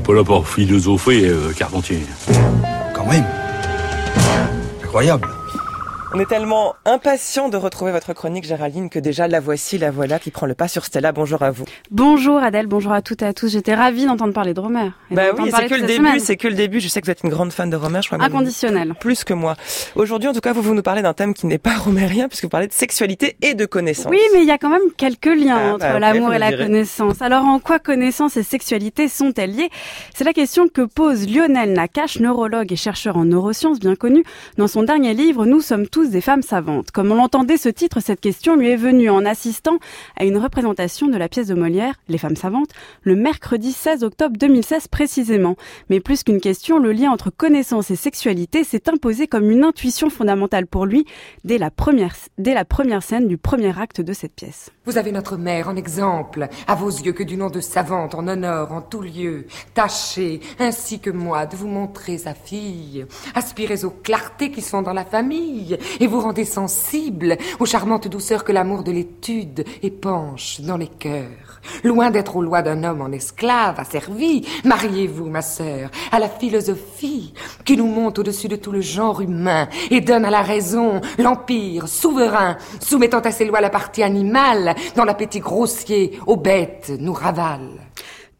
n'est pas là pour philosopher, euh, Carpentier. Quand même. Incroyable. On est tellement impatient de retrouver votre chronique, Géraldine, que déjà la voici, la voilà qui prend le pas sur Stella. Bonjour à vous. Bonjour Adèle, bonjour à toutes et à tous. J'étais ravie d'entendre parler de Romer. Bah oui, c'est que le début, c'est que le début. Je sais que vous êtes une grande fan de Romer, je crois. Inconditionnel. Plus que moi. Aujourd'hui, en tout cas, vous, vous nous parlez d'un thème qui n'est pas romérien, puisque vous parlez de sexualité et de connaissance. Oui, mais il y a quand même quelques liens ah, entre bah, l'amour et la connaissance. Alors, en quoi connaissance et sexualité sont-elles liées? C'est la question que pose Lionel Nakache, neurologue et chercheur en neurosciences bien connu. Dans son dernier livre, Nous sommes tous des femmes savantes. Comme on l'entendait, ce titre, cette question lui est venue en assistant à une représentation de la pièce de Molière, Les femmes savantes, le mercredi 16 octobre 2016 précisément. Mais plus qu'une question, le lien entre connaissance et sexualité s'est imposé comme une intuition fondamentale pour lui dès la première, dès la première scène du premier acte de cette pièce. Vous avez notre mère en exemple, à vos yeux que du nom de savante en honneur en tout lieu. Tâchez, ainsi que moi, de vous montrer sa fille. Aspirez aux clartés qui sont dans la famille et vous rendez sensible aux charmantes douceurs que l'amour de l'étude épanche dans les cœurs. Loin d'être aux lois d'un homme en esclave asservi, mariez-vous, ma sœur, à la philosophie qui nous monte au-dessus de tout le genre humain et donne à la raison l'empire souverain, soumettant à ses lois la partie animale dans l'appétit grossier aux bêtes nous ravale.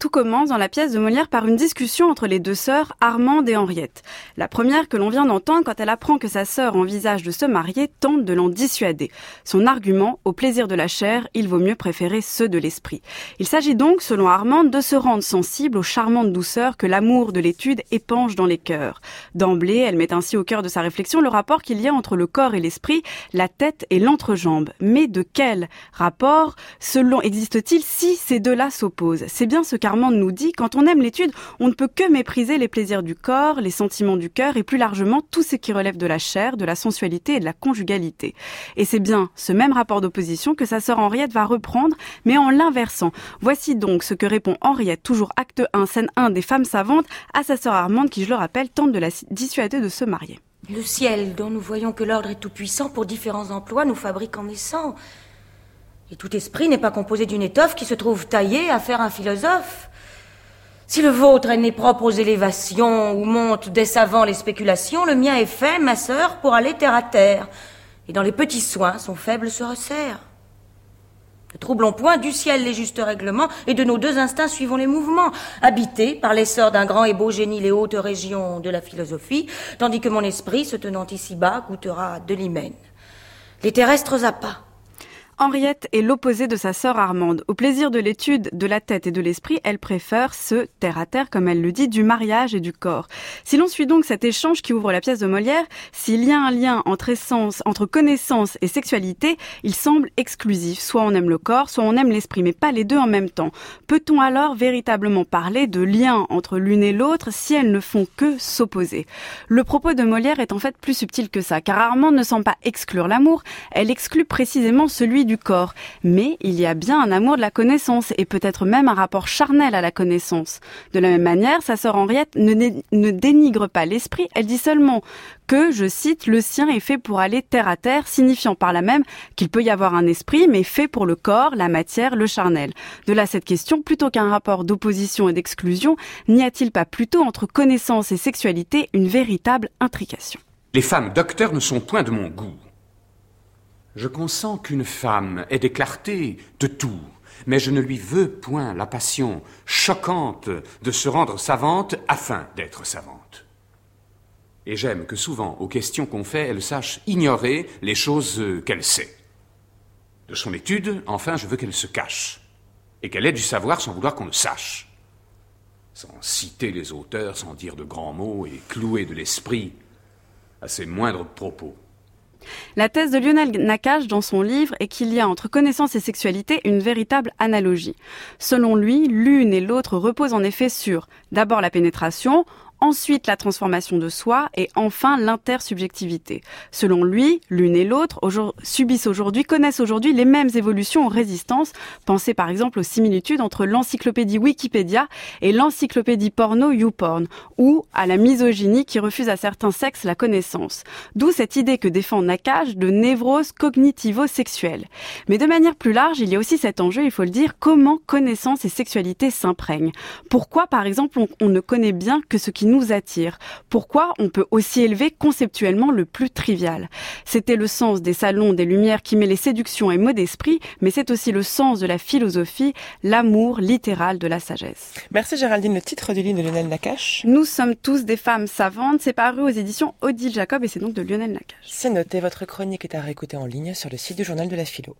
Tout commence dans la pièce de Molière par une discussion entre les deux sœurs, Armande et Henriette. La première que l'on vient d'entendre quand elle apprend que sa sœur envisage de se marier tente de l'en dissuader. Son argument, au plaisir de la chair, il vaut mieux préférer ceux de l'esprit. Il s'agit donc, selon Armande, de se rendre sensible aux charmantes douceurs que l'amour de l'étude épanche dans les cœurs. D'emblée, elle met ainsi au cœur de sa réflexion le rapport qu'il y a entre le corps et l'esprit, la tête et l'entrejambe. Mais de quel rapport, selon, existe-t-il si ces deux-là s'opposent? C'est bien ce Armand nous dit, quand on aime l'étude, on ne peut que mépriser les plaisirs du corps, les sentiments du cœur et plus largement tout ce qui relève de la chair, de la sensualité et de la conjugalité. Et c'est bien ce même rapport d'opposition que sa sœur Henriette va reprendre, mais en l'inversant. Voici donc ce que répond Henriette, toujours acte 1, scène 1 des femmes savantes, à sa sœur Armande qui, je le rappelle, tente de la dissuader de se marier. Le ciel, dont nous voyons que l'ordre est tout-puissant pour différents emplois, nous fabrique en naissant. Et tout esprit n'est pas composé d'une étoffe qui se trouve taillée à faire un philosophe. Si le vôtre est né propre aux élévations où montent des savants les spéculations, le mien est fait, ma sœur, pour aller terre à terre. Et dans les petits soins, son faible se resserre. Ne troublons point du ciel les justes règlements, et de nos deux instincts suivons les mouvements, habités par l'essor d'un grand et beau génie les hautes régions de la philosophie, tandis que mon esprit, se tenant ici-bas, goûtera de l'hymen. Les terrestres pas. Henriette est l'opposé de sa sœur Armande. Au plaisir de l'étude de la tête et de l'esprit, elle préfère ce terre à terre, comme elle le dit, du mariage et du corps. Si l'on suit donc cet échange qui ouvre la pièce de Molière, s'il y a un lien entre essence, entre connaissance et sexualité, il semble exclusif. Soit on aime le corps, soit on aime l'esprit, mais pas les deux en même temps. Peut-on alors véritablement parler de lien entre l'une et l'autre si elles ne font que s'opposer? Le propos de Molière est en fait plus subtil que ça, car Armande ne semble pas exclure l'amour, elle exclut précisément celui corps, mais il y a bien un amour de la connaissance et peut-être même un rapport charnel à la connaissance. De la même manière, sa sœur Henriette ne, ne dénigre pas l'esprit, elle dit seulement que, je cite, le sien est fait pour aller terre à terre, signifiant par là même qu'il peut y avoir un esprit, mais fait pour le corps, la matière, le charnel. De là cette question, plutôt qu'un rapport d'opposition et d'exclusion, n'y a-t-il pas plutôt entre connaissance et sexualité une véritable intrication? Les femmes docteurs ne sont point de mon goût. Je consens qu'une femme ait des clartés de tout, mais je ne lui veux point la passion choquante de se rendre savante afin d'être savante. Et j'aime que souvent, aux questions qu'on fait, elle sache ignorer les choses qu'elle sait. De son étude, enfin, je veux qu'elle se cache, et qu'elle ait du savoir sans vouloir qu'on le sache. Sans citer les auteurs, sans dire de grands mots et clouer de l'esprit à ses moindres propos. La thèse de Lionel Nakache dans son livre est qu'il y a entre connaissance et sexualité une véritable analogie. Selon lui, l'une et l'autre reposent en effet sur d'abord la pénétration, ensuite la transformation de soi et enfin l'intersubjectivité. Selon lui, l'une et l'autre subissent aujourd'hui, connaissent aujourd'hui les mêmes évolutions en résistance. Pensez par exemple aux similitudes entre l'encyclopédie Wikipédia et l'encyclopédie porno YouPorn, ou à la misogynie qui refuse à certains sexes la connaissance. D'où cette idée que défend Nakash de névrose cognitivo-sexuelle. Mais de manière plus large, il y a aussi cet enjeu, il faut le dire, comment connaissance et sexualité s'imprègnent. Pourquoi, par exemple, on ne connaît bien que ce qui nous attire Pourquoi on peut aussi élever conceptuellement le plus trivial? C'était le sens des salons des Lumières qui met les séductions et mots d'esprit, mais c'est aussi le sens de la philosophie, l'amour littéral de la sagesse. Merci Géraldine. Le titre du livre de Lionel Nakache Nous sommes tous des femmes savantes. C'est paru aux éditions Odile Jacob et c'est donc de Lionel Nakache. C'est noté. Votre chronique est à réécouter en ligne sur le site du journal de la philo.